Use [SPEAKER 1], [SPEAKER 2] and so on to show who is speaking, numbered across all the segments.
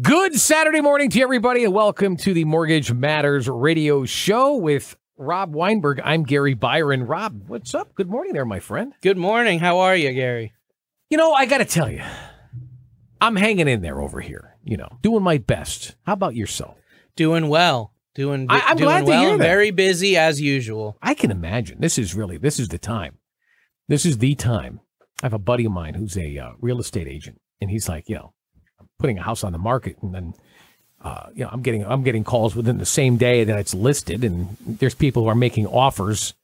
[SPEAKER 1] Good Saturday morning to everybody, and welcome to the Mortgage Matters radio show with Rob Weinberg. I'm Gary Byron. Rob, what's up? Good morning there, my friend.
[SPEAKER 2] Good morning. How are you, Gary?
[SPEAKER 1] You know, I got to tell you, I'm hanging in there over here, you know, doing my best. How about yourself?
[SPEAKER 2] Doing well. Doing,
[SPEAKER 1] I- I'm
[SPEAKER 2] doing
[SPEAKER 1] glad to hear that.
[SPEAKER 2] Very busy as usual.
[SPEAKER 1] I can imagine. This is really, this is the time. This is the time. I have a buddy of mine who's a uh, real estate agent, and he's like, you know, putting a house on the market, and then, uh, you know, I'm getting, I'm getting calls within the same day that it's listed, and there's people who are making offers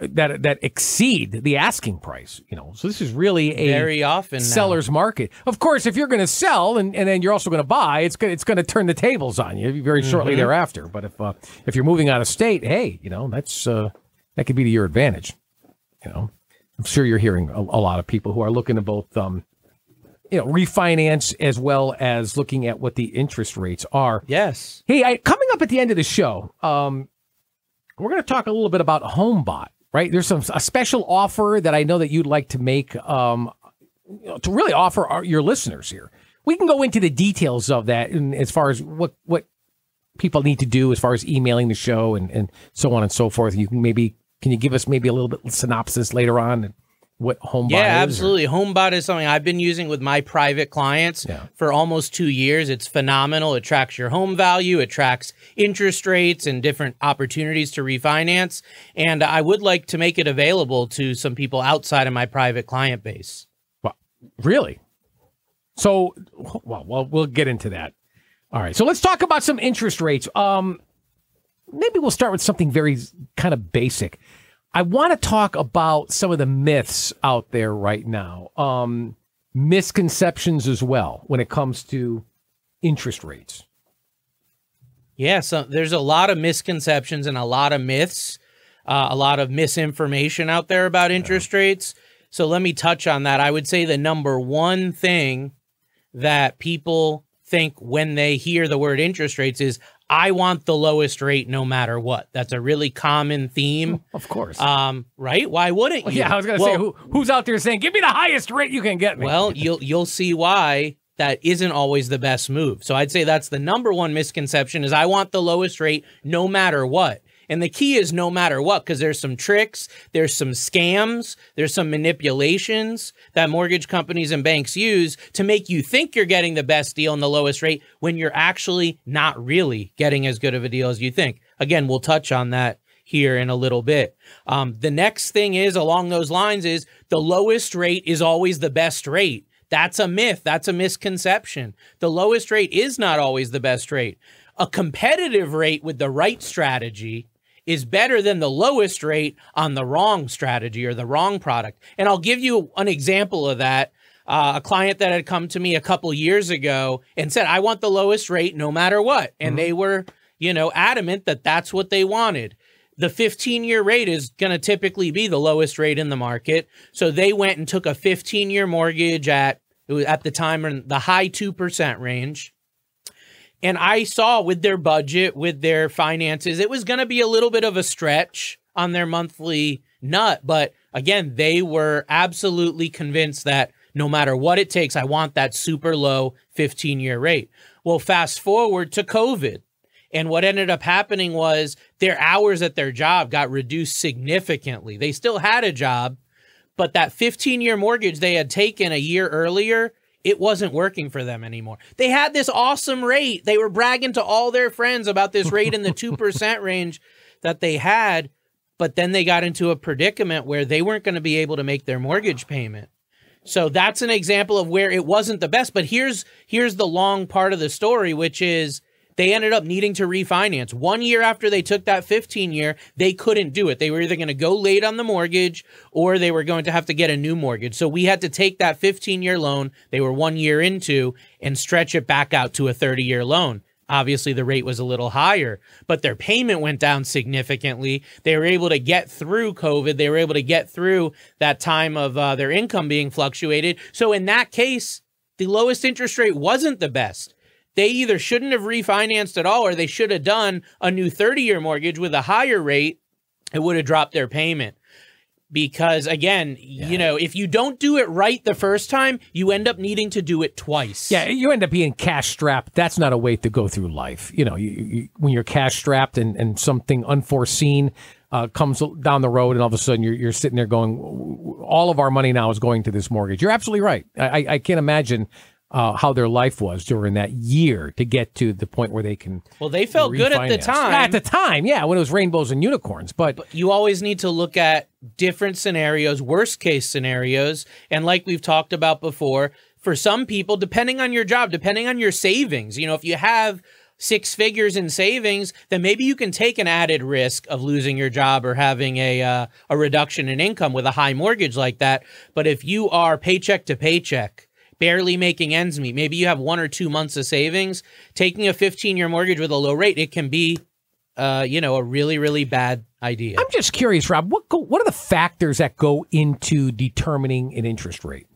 [SPEAKER 1] that that exceed the asking price. You know, so this is really a
[SPEAKER 2] Very often now.
[SPEAKER 1] seller's market. Of course, if you're going to sell and, and then you're also going to buy, it's going it's going to turn the tables on you very shortly
[SPEAKER 2] Mm-hmm.
[SPEAKER 1] thereafter. But if uh, if you're moving out of state, hey, you know that's uh, that could be to your advantage. You know, I'm sure you're hearing a, a lot of people who are looking to both um, you know refinance as well as looking at what the interest rates are.
[SPEAKER 2] Yes.
[SPEAKER 1] Hey, I, coming up at the end of the show, um, we're going to talk a little bit about HomeBot. Right? There's some a special offer that I know that you'd like to make um, you know, to really offer our, your listeners here. We can go into the details of that, and as far as what what people need to do, as far as emailing the show and and so on and so forth. You can maybe can you give us maybe a little bit synopsis later on and what HomeBot
[SPEAKER 2] Yeah,
[SPEAKER 1] is? or-
[SPEAKER 2] absolutely. HomeBot is something I've been using with my private clients
[SPEAKER 1] Yeah.
[SPEAKER 2] for almost two years. It's phenomenal. It tracks your home value, it tracks interest rates and different opportunities to refinance. And I would like to make it available to some people outside of my private client base.
[SPEAKER 1] Well, Really? So, well, well, we'll get into that. All right. So let's talk about some interest rates. Um, maybe we'll start with something very kind of basic. I want to talk about some of the myths out there right now, um, misconceptions as well when it comes to interest rates.
[SPEAKER 2] Yeah, so there's a lot of misconceptions and a lot of myths, uh, a lot of misinformation out there about interest rates. So let me touch on that. I would say the number one thing that people think when they hear the word interest rates is, I want the lowest rate no matter what. That's a really common theme.
[SPEAKER 1] Of course.
[SPEAKER 2] Um, right? Why wouldn't you?
[SPEAKER 1] yeah, I was going to say, who, who's out there saying, "Give me the highest rate you can get me"?
[SPEAKER 2] Well, you'll you'll see why that isn't always the best move. So I'd say that's the number one misconception is I want the lowest rate no matter what. And the key is no matter what because there's some tricks, there's some scams, there's some manipulations that mortgage companies and banks use to make you think you're getting the best deal and the lowest rate when you're actually not really getting as good of a deal as you think. Again, we'll touch on that here in a little bit. Um, the next thing is along those lines is the lowest rate is always the best rate. That's a myth. That's a misconception. The lowest rate is not always the best rate. A competitive rate with the right strategy is better than the lowest rate on the wrong strategy or the wrong product. And I'll give you an example of that. Uh, a client that had come to me a couple years ago and said, I want the lowest rate no matter what. And they were, you know, adamant that that's what they wanted the 15 year rate is going to typically be the lowest rate in the market. So they went and took a 15 year mortgage at it was at the time in the high 2% range. And I saw with their budget, with their finances, it was going to be a little bit of a stretch on their monthly nut. But again, they were absolutely convinced that no matter what it takes, I want that super low 15 year rate. Well, fast forward to COVID. And what ended up happening was their hours at their job got reduced significantly. They still had a job, but that 15 year mortgage they had taken a year earlier, it wasn't working for them anymore. They had this awesome rate. They were bragging to all their friends about this rate in the 2% range that they had, but then they got into a predicament where they weren't going to be able to make their mortgage payment. So that's an example of where it wasn't the best, but here's here's the long part of the story which is they ended up needing to refinance. One year after they took that 15 year, they couldn't do it. They were either going to go late on the mortgage or they were going to have to get a new mortgage. So we had to take that 15 year loan they were one year into and stretch it back out to a 30 year loan. Obviously, the rate was a little higher, but their payment went down significantly. They were able to get through COVID. They were able to get through that time of uh, their income being fluctuated. So, in that case, the lowest interest rate wasn't the best. They either shouldn't have refinanced at all or they should have done a new 30 year mortgage with a higher rate. It would have dropped their payment. because again, you know, if you don't do it right the first time, you end up needing to do it twice.
[SPEAKER 1] Yeah, you end up being cash strapped. That's not a way to go through life. You know, you, you, when you're cash strapped and, and something unforeseen uh, comes down the road, and all of a sudden you're, you're sitting there going, all of our money now is going to this mortgage. You're absolutely right. I, I can't imagine uh, how their life was during that year to get to the point where they can.
[SPEAKER 2] Well, they felt good at the time.
[SPEAKER 1] At the time, yeah, when it was rainbows and unicorns. But,
[SPEAKER 2] you always need to look at different scenarios, worst case scenarios. And like we've talked about before, for some people, depending on your job, depending on your savings, you know, if you have six figures in savings, then maybe you can take an added risk of losing your job or having a uh, a reduction in income with a high mortgage like that. But if you are paycheck to paycheck, barely making ends meet, maybe you have one or two months of savings, taking a 15 year mortgage with a low rate, it can be, uh, you know, a really really bad idea.
[SPEAKER 1] I'm just curious, Rob. What go, what are the factors that go into determining an interest rate?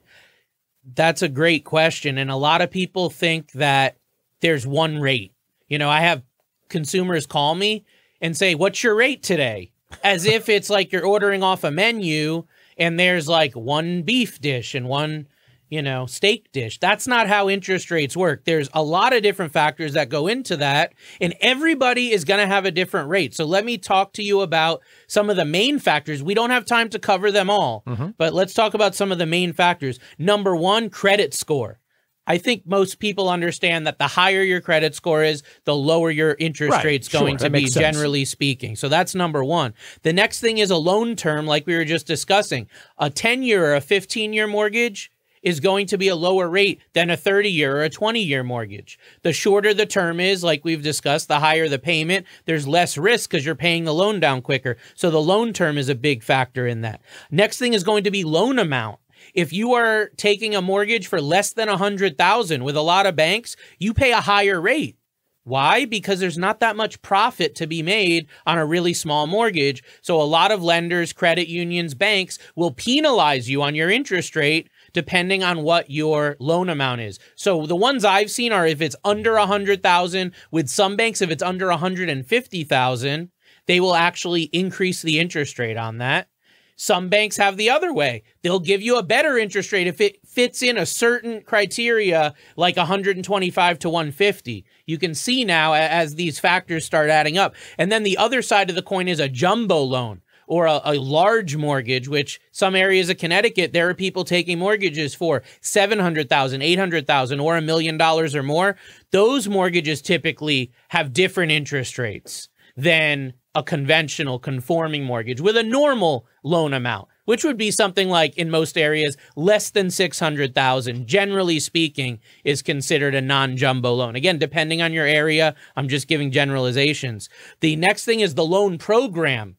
[SPEAKER 2] That's a great question. And a lot of people think that there's one rate. You know, I have consumers call me and say, What's your rate today? As if it's like you're ordering off a menu and there's like one beef dish and one, you know, steak dish. That's not how interest rates work. There's a lot of different factors that go into that, and everybody is going to have a different rate. So let me talk to you about some of the main factors. We don't have time to cover them all, but let's talk about some of the main factors. Number one, credit score. I think most people understand that the higher your credit score is, the lower your interest
[SPEAKER 1] Right,
[SPEAKER 2] rate's
[SPEAKER 1] sure,
[SPEAKER 2] going to be, generally speaking. So that's number one. The next thing is a loan term, like we were just discussing. A 10 year or a 15 year mortgage is going to be a lower rate than a 30 year or a 20 year mortgage. The shorter the term is, like we've discussed, the higher the payment. There's less risk because you're paying the loan down quicker. So the loan term is a big factor in that. Next thing is going to be loan amount. If you are taking a mortgage for less than a hundred thousand with a lot of banks, you pay a higher rate. Why? Because there's not that much profit to be made on a really small mortgage. So a lot of lenders, credit unions, banks will penalize you on your interest rate depending on what your loan amount is. So the ones I've seen are if it's under a hundred thousand, with some banks, if it's under hundred and fifty thousand, they will actually increase the interest rate on that. Some banks have the other way. They'll give you a better interest rate if it fits in a certain criteria, like 125 to 150. You can see now as these factors start adding up. And then the other side of the coin is a jumbo loan or a, a large mortgage, which some areas of Connecticut, there are people taking mortgages for 700,000, 800,000 or a million dollars or more. Those mortgages typically have different interest rates than a conventional conforming mortgage with a normal loan amount, which would be something like in most areas less than 600,000 generally speaking is considered a non-jumbo loan. Again, depending on your area, I'm just giving generalizations. The next thing is the loan program.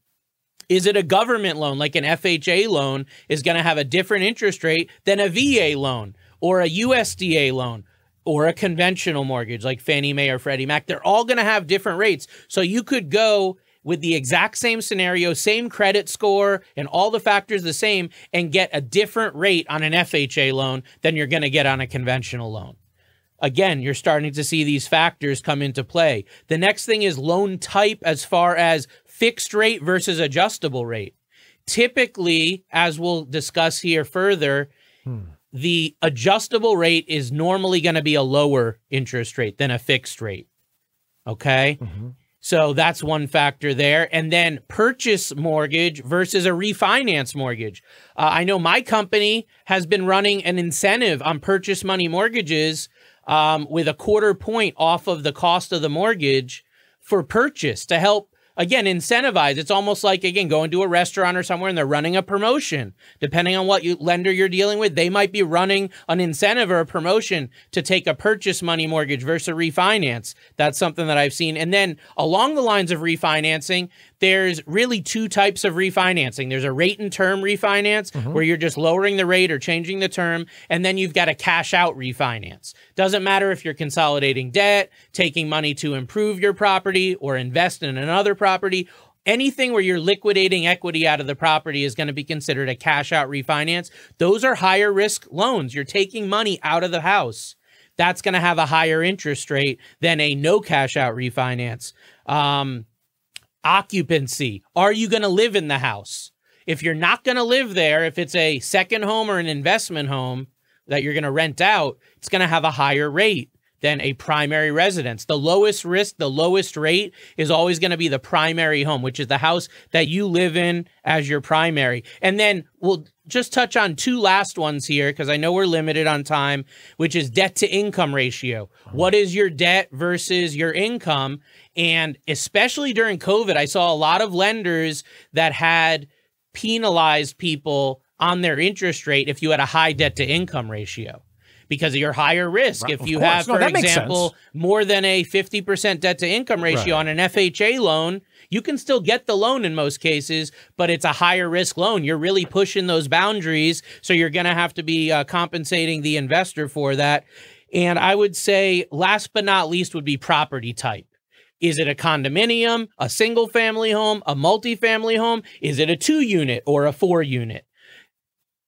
[SPEAKER 2] Is it a government loan like an FHA loan is going to have a different interest rate than a VA loan or a USDA loan or a conventional mortgage like Fannie Mae or Freddie Mac? They're all going to have different rates. So you could go with the exact same scenario, same credit score, and all the factors the same, and get a different rate on an FHA loan than you're going to get on a conventional loan. Again, you're starting to see these factors come into play. The next thing is loan type as far as fixed rate versus adjustable rate. Typically, as we'll discuss here further, the adjustable rate is normally going to be a lower interest rate than a fixed rate. Okay. So that's one factor there. And then purchase mortgage versus a refinance mortgage. Uh, I know my company has been running an incentive on purchase money mortgages um, with a quarter point off of the cost of the mortgage for purchase to help again incentivize. It's almost like again going to a restaurant or somewhere and they're running a promotion. Depending on what you, lender you're dealing with they might be running an incentive or a promotion to take a purchase money mortgage versus a refinance. That's something that i've seen. And then along the lines of refinancing there's really two types of refinancing. There's a rate and term refinance where you're just lowering the rate or changing the term and then you've got a cash out refinance. Doesn't matter if you're consolidating debt taking money to improve your property or invest in another property anything where you're liquidating equity out of the property is going to be considered a cash out refinance. Those are higher risk loans. You're taking money out of the house. That's going to have a higher interest rate than a no cash out refinance. Um, occupancy. Are you going to live in the house? if you're not going to live there, if it's a second home or an investment home that you're going to rent out, it's going to have a higher rate than a primary residence. The lowest risk, the lowest rate is always going to be the primary home, which is the house that you live in as your primary. And then we'll just touch on two last ones here because I know we're limited on time, which is debt to income ratio. Uh-huh. What is your debt versus your income? And especially during COVID, I saw a lot of lenders that had penalized people on their interest rate if you had a high debt to income ratio because of your higher risk.
[SPEAKER 1] Right,
[SPEAKER 2] if you have,
[SPEAKER 1] No,
[SPEAKER 2] for example, more than a 50% debt to income ratio
[SPEAKER 1] Right.
[SPEAKER 2] on an FHA loan, you can still get the loan in most cases, but it's a higher risk loan. You're really pushing those boundaries. So you're going to have to be uh, compensating the investor for that. And I would say, last but not least, would be property type. Is it a condominium, a single family home, a multifamily home? Is it a two unit or a four unit?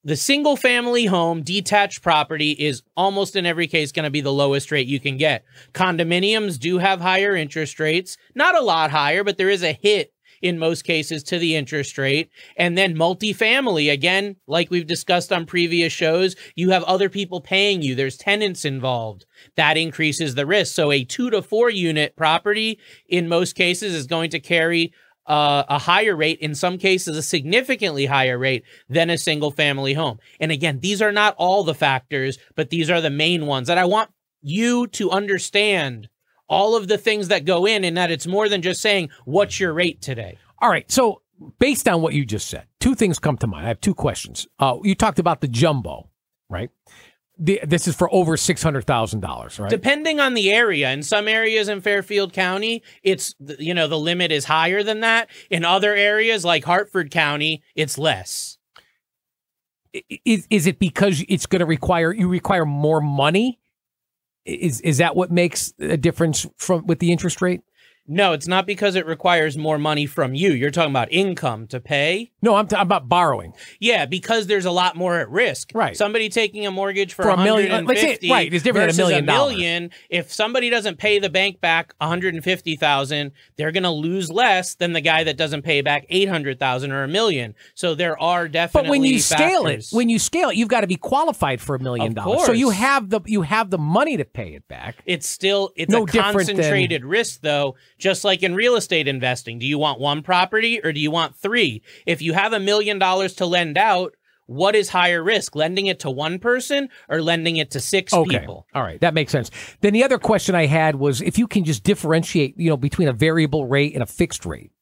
[SPEAKER 2] The single family home detached property is almost in every case going to be the lowest rate you can get. Condominiums do have higher interest rates, not a lot higher, but there is a hit in most cases to the interest rate. And then multifamily, again, like we've discussed on previous shows, you have other people paying you. There's tenants involved. That increases the risk. So a two to four unit property in most cases is going to carry uh, a higher rate, in some cases, a significantly higher rate than a single family home. And again, these are not all the factors, but these are the main ones that I want you to understand all of the things that go in and that it's more than just saying, what's your rate today?
[SPEAKER 1] All right. So, based on what you just said, two things come to mind. I have two questions. Uh, you talked about the jumbo, right? The, this is for over six hundred thousand dollars, right?
[SPEAKER 2] Depending on the area, in some areas in Fairfield County, it's you know the limit is higher than that. In other areas like Hartford County, it's less.
[SPEAKER 1] is is it because it's going to require you require more money? Is is that what makes a difference from with the interest rate?
[SPEAKER 2] No, it's not because it requires more money from you. You're talking about income to pay.
[SPEAKER 1] No, I'm talking about borrowing.
[SPEAKER 2] Yeah, because there's a lot more at risk.
[SPEAKER 1] Right.
[SPEAKER 2] Somebody taking a mortgage for,
[SPEAKER 1] For a million- let's say- right, it's different than a million dollars.
[SPEAKER 2] million, If somebody doesn't pay the bank back 150,000, they're going to lose less than the guy that doesn't pay back 800,000 or a million. So there are definitely
[SPEAKER 1] But when you scale it, when you scale it, you've got to be qualified for a million dollars. So you have the you have the money to pay it back.
[SPEAKER 2] it's still it's
[SPEAKER 1] No
[SPEAKER 2] a
[SPEAKER 1] different than-
[SPEAKER 2] concentrated risk though just like in real estate investing do you want one property or do you want three if you have a million dollars to lend out what is higher risk lending it to one person or lending it to six
[SPEAKER 1] Okay.
[SPEAKER 2] people
[SPEAKER 1] All right, that makes sense. Then the other question I had was if you can just differentiate, you know, between a variable rate and a fixed rate.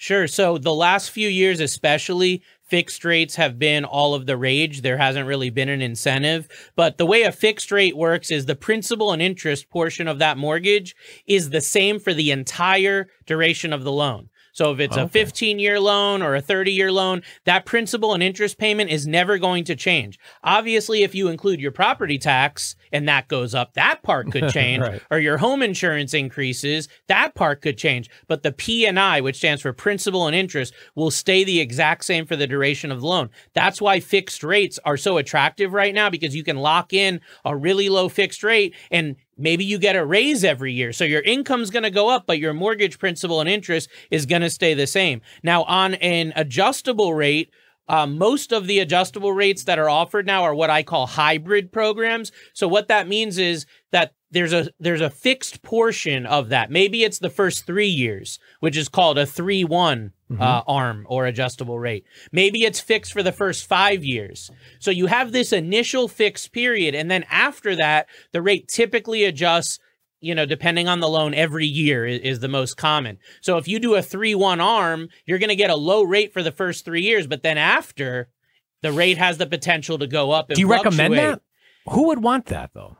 [SPEAKER 2] Sure. So the last few years, especially, fixed rates have been all of the rage. There hasn't really been an incentive. But the way a fixed rate works is the principal and interest portion of that mortgage is the same for the entire duration of the loan. So if it's a 15 year loan or a 30 year loan, that principal and interest payment is never going to change. Obviously, if you include your property tax and that goes up, that part could change
[SPEAKER 1] Right.
[SPEAKER 2] or your home insurance increases, that part could change. But the P&I, which stands for principal and interest, will stay the exact same for the duration of the loan. That's why fixed rates are so attractive right now because you can lock in a really low fixed rate and maybe you get a raise every year. So your income's going to go up, but your mortgage principal and interest is going to stay the same. Now, on an adjustable rate, uh, most of the adjustable rates that are offered now are what I call hybrid programs. So what that means is that there's a there's a fixed portion of that. Maybe it's the first three years, which is called a three one uh, arm or adjustable rate. Maybe it's fixed for the first five years. So you have this initial fixed period, and then after that, the rate typically adjusts you know, depending on the loan every year is, is the most common. So if you do a 3 1 arm, you're going to get a low rate for the first three years, but then after, the rate has the potential to go up.
[SPEAKER 1] Do you recommend that? Who would want that though?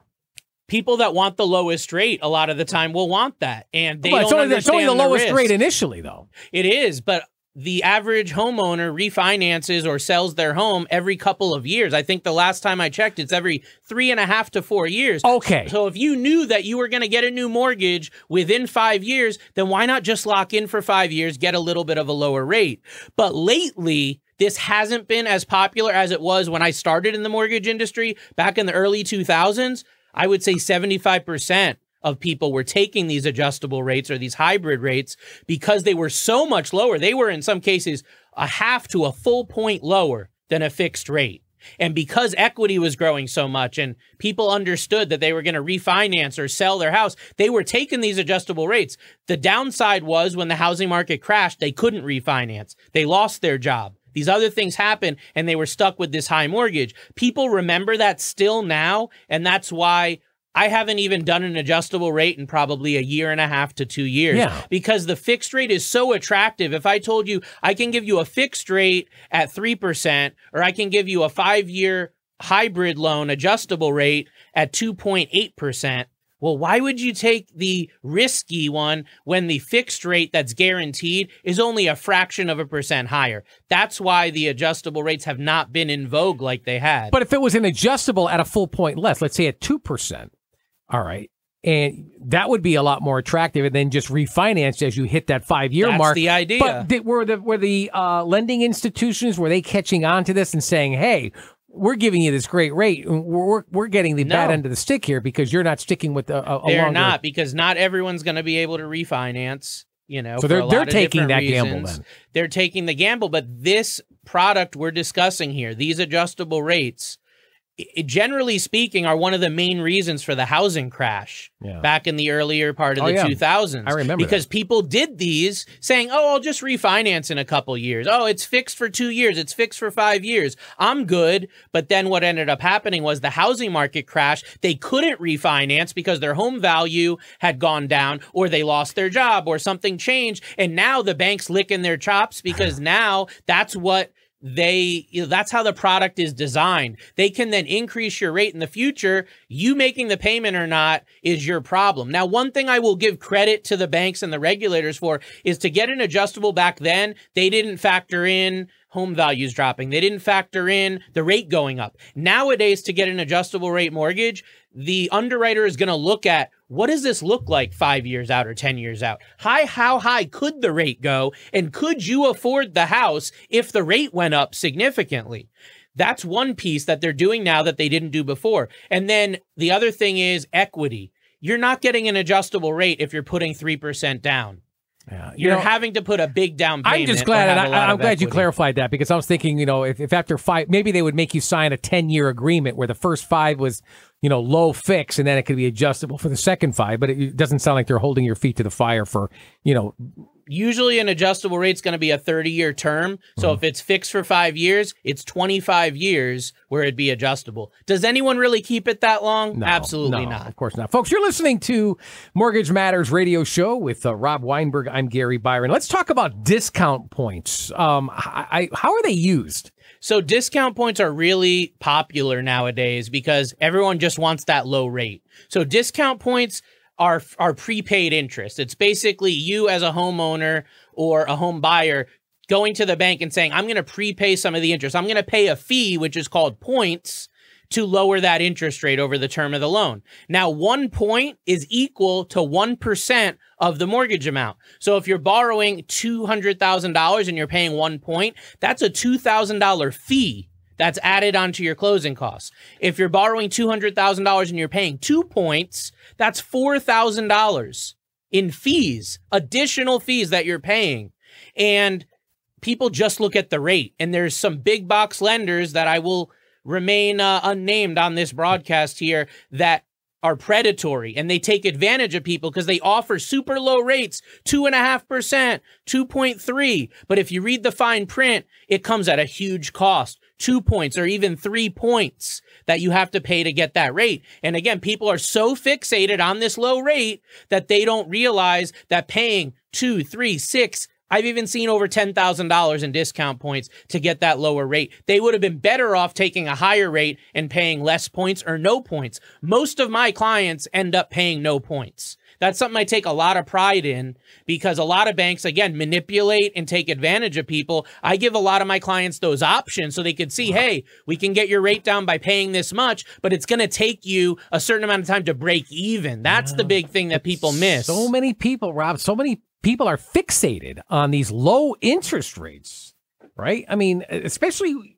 [SPEAKER 2] People that want the lowest rate a lot of the time will want that. And they
[SPEAKER 1] Well, it's only, it's only
[SPEAKER 2] understand
[SPEAKER 1] the lowest
[SPEAKER 2] risk.
[SPEAKER 1] rate initially though.
[SPEAKER 2] It is, but the average homeowner refinances or sells their home every couple of years. I think the last time I checked, it's every three and a half to four years.
[SPEAKER 1] Okay.
[SPEAKER 2] So if you knew that you were going to get a new mortgage within five years, then why not just lock in for five years, get a little bit of a lower rate? But lately, this hasn't been as popular as it was when I started in the mortgage industry back in the early 2000s. I would say 75% of people were taking these adjustable rates or these hybrid rates because they were so much lower. They were in some cases a half to a full point lower than a fixed rate. And because equity was growing so much and people understood that they were going to refinance or sell their house, they were taking these adjustable rates. The downside was when the housing market crashed, they couldn't refinance. They lost their job. These other things happened and they were stuck with this high mortgage. People remember that still now. And that's why I haven't even done an adjustable rate in probably a year and a half to two years
[SPEAKER 1] Yeah.
[SPEAKER 2] because the fixed rate is so attractive. If I told you I can give you a fixed rate at 3% or I can give you a five year hybrid loan adjustable rate at 2.8%. Well, why would you take the risky one when the fixed rate that's guaranteed is only a fraction of a percent higher? That's why the adjustable rates have not been in vogue like they had.
[SPEAKER 1] But if it was an adjustable at a full point less, let's say at 2%, all right, and that would be a lot more attractive than just refinanced as you hit that five year
[SPEAKER 2] That's
[SPEAKER 1] mark.
[SPEAKER 2] the idea.
[SPEAKER 1] But did, were the, were the uh, lending institutions, were they catching on to this and saying, hey, we're giving you this great rate. We're, we're, we're getting the bad end of the stick here because you're not sticking with a, a,
[SPEAKER 2] they're
[SPEAKER 1] longer-
[SPEAKER 2] not because not everyone's going to be able to refinance. You know,
[SPEAKER 1] So they're- they're taking that gamble then.
[SPEAKER 2] They're taking the gamble, but this product we're discussing here, these adjustable rates, generally speaking, are one of the main reasons for the housing crash
[SPEAKER 1] Yeah.
[SPEAKER 2] back in the earlier part of
[SPEAKER 1] Oh,
[SPEAKER 2] the
[SPEAKER 1] yeah.
[SPEAKER 2] 2000s.
[SPEAKER 1] I remember
[SPEAKER 2] because people did these saying, "Oh, I'll just refinance in a couple years. Oh, it's fixed for 2 years, it's fixed for 5 years. I'm good." But then what ended up happening was the housing market crashed. They couldn't refinance because their home value had gone down or they lost their job or something changed and now the bank's licking their chops because now that's what they you know, that's how the product is designed. They can then increase your rate in the future. You making the payment or not is your problem. Now one thing i will give credit to the banks and the regulators for is to get an adjustable back then they didn't factor in home values dropping they didn't factor in the rate going up nowadays to get an adjustable rate mortgage the underwriter is going to look at what does this look like five years out or 10 years out? High, how high could the rate go? And could you afford the house if the rate went up significantly? That's one piece that they're doing now that they didn't do before. And then the other thing is equity. You're not getting an adjustable rate if you're putting 3% down.
[SPEAKER 1] Yeah. You
[SPEAKER 2] You're
[SPEAKER 1] know,
[SPEAKER 2] having to put a big down payment.
[SPEAKER 1] I'm just glad, I, I'm
[SPEAKER 2] of
[SPEAKER 1] glad you clarified that because I was thinking, you know, if, if after five, maybe they would make you sign a 10 year agreement where the first five was, you know, low fix and then it could be adjustable for the second five, but it doesn't sound like they're holding your feet to the fire for, you know,
[SPEAKER 2] usually an adjustable rate is going to be a 30 year term.
[SPEAKER 1] Mm-hmm.
[SPEAKER 2] So if it's fixed for five years, it's 25 years where it'd be adjustable. Does anyone really keep it that long?
[SPEAKER 1] No,
[SPEAKER 2] Absolutely
[SPEAKER 1] no,
[SPEAKER 2] not.
[SPEAKER 1] Of course not. Folks, you're listening to Mortgage Matters radio show with uh, Rob Weinberg. I'm Gary Byron. Let's talk about discount points. Um, I, I, how are they used?
[SPEAKER 2] So discount points are really popular nowadays because everyone just wants that low rate. So discount points are are prepaid interest. It's basically you as a homeowner or a home buyer going to the bank and saying, "I'm going to prepay some of the interest. I'm going to pay a fee which is called points." To lower that interest rate over the term of the loan. Now, one point is equal to 1% of the mortgage amount. So if you're borrowing $200,000 and you're paying one point, that's a $2,000 fee that's added onto your closing costs. If you're borrowing $200,000 and you're paying two points, that's $4,000 in fees, additional fees that you're paying. And people just look at the rate. And there's some big box lenders that I will remain uh, unnamed on this broadcast here that are predatory and they take advantage of people because they offer super low rates, two and a half percent, 2.3. But if you read the fine print, it comes at a huge cost, two points or even three points that you have to pay to get that rate. And again, people are so fixated on this low rate that they don't realize that paying two, three, six, I've even seen over $10,000 in discount points to get that lower rate. They would have been better off taking a higher rate and paying less points or no points. Most of my clients end up paying no points. That's something I take a lot of pride in because a lot of banks, again, manipulate and take advantage of people. I give a lot of my clients those options so they could see, hey, we can get your rate down by paying this much, but it's going to take you a certain amount of time to break even. That's the big thing that people miss.
[SPEAKER 1] So many people, Rob, so many people are fixated on these low interest rates, right? I mean, especially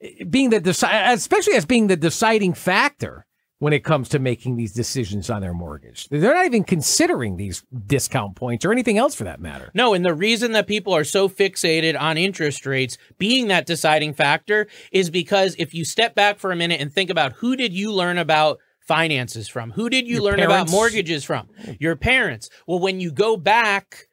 [SPEAKER 1] eh, being the deci- especially as being the deciding factor, when it comes to making these decisions on their mortgage. They're not even considering these discount points or anything else for that matter.
[SPEAKER 2] No, and the reason that people are so fixated on interest rates being that deciding factor is because if you step back for a minute and think about who did you learn about finances from? Who did you
[SPEAKER 1] Your
[SPEAKER 2] learn about mortgages from? Your parents. Well, when you go back,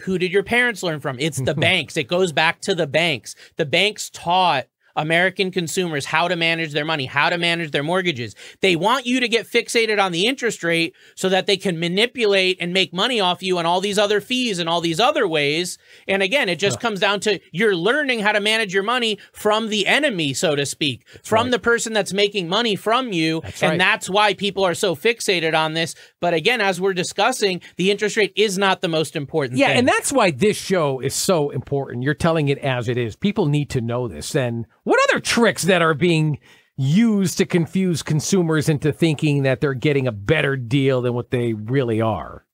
[SPEAKER 2] who did your parents learn from? It's the banks. It goes back to the banks. The banks taught American consumers how to manage their money, how to manage their mortgages. They want you to get fixated on the interest rate so that they can manipulate and make money off you and all these other fees and all these other ways. And again, it just comes down to you're learning how to manage your money from the enemy, so to speak, from
[SPEAKER 1] right.
[SPEAKER 2] the person that's making money from you.
[SPEAKER 1] That's
[SPEAKER 2] and
[SPEAKER 1] right.
[SPEAKER 2] that's why people are so fixated on this. But again, as we're discussing, the interest rate is not the most important
[SPEAKER 1] Yeah,
[SPEAKER 2] thing.
[SPEAKER 1] and that's why this show is so important. You're telling it as it is. People need to know this. And what other tricks that are being used to confuse consumers into thinking that they're getting a better deal than what they really are?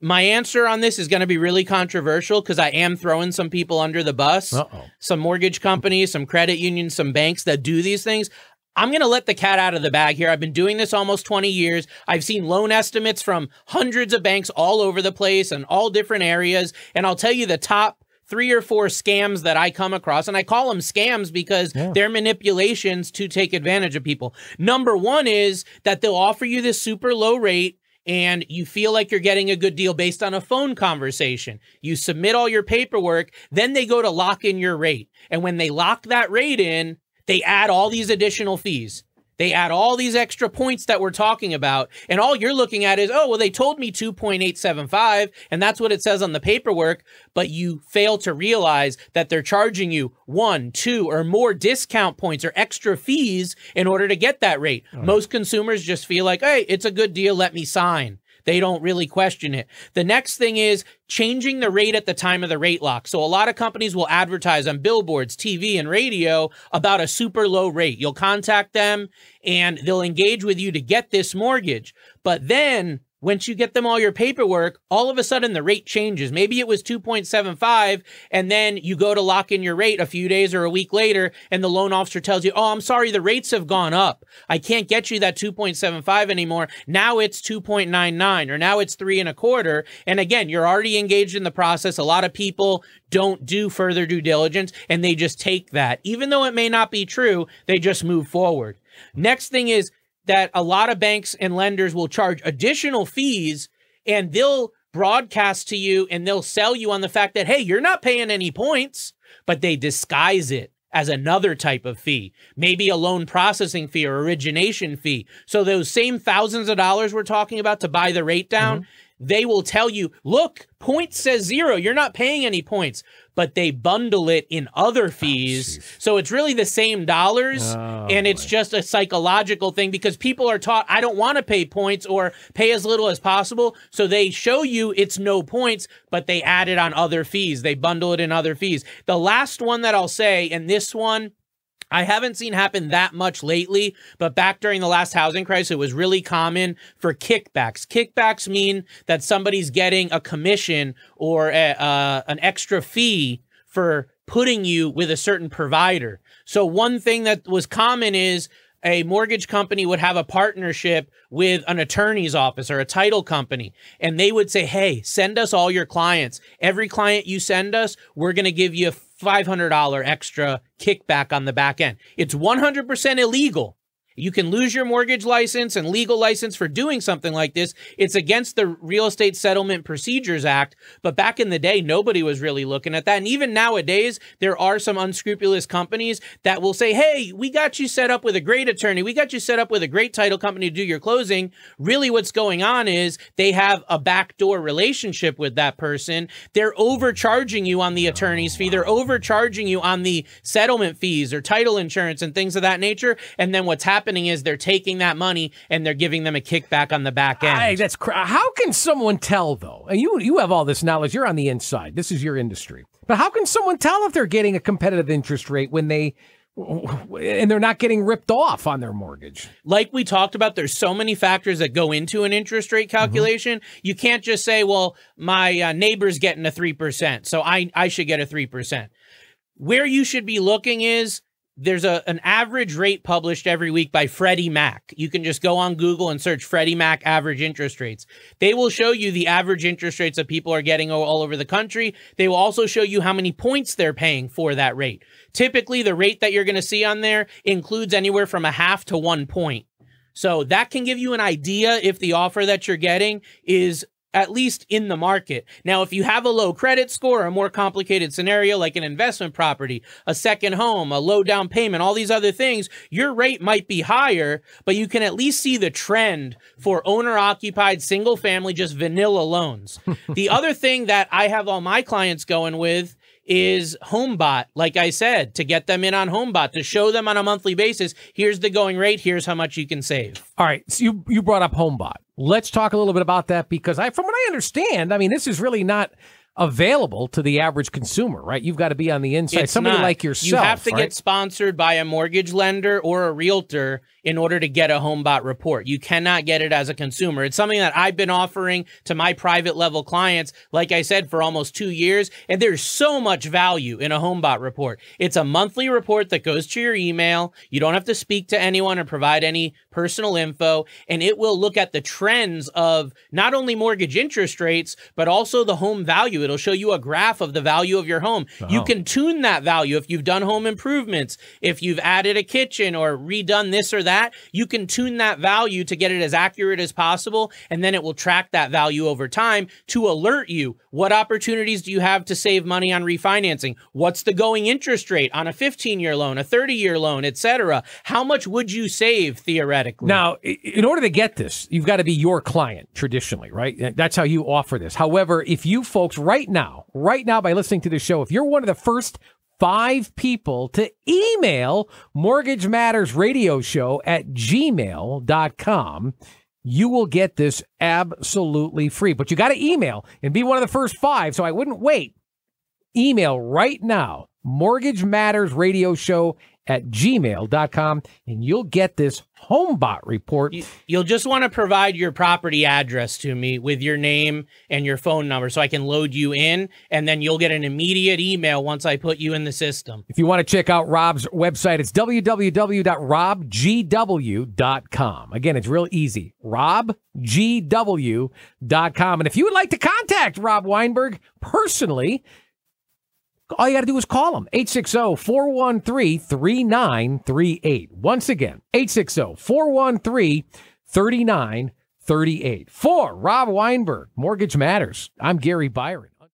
[SPEAKER 2] My answer on this is going to be really controversial because I am throwing some people under the bus.
[SPEAKER 1] Uh-oh.
[SPEAKER 2] Some mortgage companies, some credit unions, some banks that do these things. I'm going to let the cat out of the bag here. I've been doing this almost 20 years. I've seen loan estimates from hundreds of banks all over the place and all different areas. And I'll tell you the top three or four scams that I come across. And I call them scams because
[SPEAKER 1] Yeah.
[SPEAKER 2] they're manipulations to take advantage of people. Number one is that they'll offer you this super low rate and you feel like you're getting a good deal based on a phone conversation. You submit all your paperwork, then they go to lock in your rate. And when they lock that rate in, they add all these additional fees. They add all these extra points that we're talking about. And all you're looking at is, oh, well, they told me 2.875, and that's what it says on the paperwork. But you fail to realize that they're charging you one, two, or more discount points or extra fees in order to get that rate. Oh. Most consumers just feel like, hey, it's a good deal, let me sign. They don't really question it. The next thing is changing the rate at the time of the rate lock. So a lot of companies will advertise on billboards, TV, and radio about a super low rate. You'll contact them and they'll engage with you to get this mortgage. But then once you get them all your paperwork, all of a sudden the rate changes. Maybe it was 2.75 and then you go to lock in your rate a few days or a week later and the loan officer tells you, "Oh, I'm sorry, the rates have gone up. I can't get you that 2.75 anymore. Now it's 2.99 or now it's 3 and a quarter." And again, you're already engaged in the process. A lot of people don't do further due diligence and they just take that. Even though it may not be true, they just move forward. Next thing is that a lot of banks and lenders will charge additional fees and they'll broadcast to you and they'll sell you on the fact that, hey, you're not paying any points, but they disguise it as another type of fee, maybe a loan processing fee or origination fee. So those same thousands of dollars we're talking about to buy the rate down, mm-hmm. They will tell you, look, point says zero. You're not paying any points, but they bundle it in other oh, fees. so it's really the same dollars.
[SPEAKER 1] Oh,
[SPEAKER 2] and it's just a psychological thing because people are taught, I don't want to pay points or pay as little as possible. So they show you it's no points, but they add it on other fees. They bundle it in other fees. The last one that I'll say, and this one, I haven't seen happen that much lately, but back during the last housing crisis, it was really common for kickbacks. Kickbacks mean that somebody's getting a commission or a, uh, an extra fee for putting you with a certain provider. So one thing that was common is a mortgage company would have a partnership with an attorney's office or a title company, and they would say, Hey, send us all your clients. Every client you send us, we're going to give you a $500 extra kickback on the back end. It's 100% illegal. You can lose your mortgage license and legal license for doing something like this. It's against the Real Estate Settlement Procedures Act. But back in the day, nobody was really looking at that. And even nowadays, there are some unscrupulous companies that will say, Hey, we got you set up with a great attorney. We got you set up with a great title company to do your closing. Really, what's going on is they have a backdoor relationship with that person. They're overcharging you on the attorney's fee. They're overcharging you on the settlement fees or title insurance and things of that nature. And then what's happening is they're taking that money and they're giving them a kickback on the back end.
[SPEAKER 1] Hey, that's cra- how can someone tell though? And you you have all this knowledge. You're on the inside. This is your industry. But how can someone tell if they're getting a competitive interest rate when they and they're not getting ripped off on their mortgage?
[SPEAKER 2] like we talked about, there's so many factors that go into an interest rate calculation. You can't just say, well, my uh, neighbor's getting a 3%, so I, I should get a 3%. Where you should be looking is there's a an average rate published every week by Freddie Mac. You can just go on Google and search Freddie Mac average interest rates. They will show you the average interest rates that people are getting all over the country. They will also show you how many points they're paying for that rate. Typically, the rate that you're going to see on there includes anywhere from a half to one point. So that can give you an idea if the offer that you're getting is at least in the market. Now, if you have a low credit score, a more complicated scenario like an investment property, a second home, a low down payment, all these other things, your rate might be higher, but you can at least see the trend for owner occupied single family, just vanilla loans. the other thing that I have all my clients going with is HomeBot, like I said, to get them in on HomeBot, to show them on a monthly basis, here's the going rate, here's how much you can save.
[SPEAKER 1] All right. So you, you brought up HomeBot. Let's talk a little bit about that because I, from what I understand, I mean, this is really not available to the average consumer, right? You've got to be on the inside.
[SPEAKER 2] It's
[SPEAKER 1] Somebody
[SPEAKER 2] not.
[SPEAKER 1] like yourself.
[SPEAKER 2] You have to
[SPEAKER 1] right?
[SPEAKER 2] get sponsored by a mortgage lender or a realtor in order to get a HomeBot report. You cannot get it as a consumer. It's something that I've been offering to my private level clients, like I said, for almost two years. And there's so much value in a HomeBot report. It's a monthly report that goes to your email. You don't have to speak to anyone or provide any personal info. And it will look at the trends of not only mortgage interest rates, but also the home value. It'll show you a graph of the value of your home. You can tune that value if you've done home improvements, if you've added a kitchen or redone this or that, you can tune that value to get it as accurate as possible. And then it will track that value over time to alert you. What opportunities do you have to save money on refinancing? What's the going interest rate on a 15 year loan, a 30 year loan, etc.? How much would you save theoretically?
[SPEAKER 1] Now, in order to get this, you've got to be your client traditionally, right? That's how you offer this. However, if you folks right now, right now by listening to the show, if you're one of the first five people to email Mortgage Matters Radio Show at gmail.com, you will get this absolutely free. But you got to email and be one of the first five. So I wouldn't wait. Email right now, Mortgage Matters Radio Show at gmail.com, and you'll get this HomeBot report.
[SPEAKER 2] You- You'll just want to provide your property address to me with your name and your phone number so I can load you in, and then you'll get an immediate email once I put you in the system.
[SPEAKER 1] If you want to check out Rob's website, it's www.robgw.com. Again, it's real easy. robgw.com. And if you would like to contact Rob Weinberg personally, all you got to do is call them 860 413 3938. Once again, 860 413 3938. For Rob Weinberg, Mortgage Matters, I'm Gary Byron.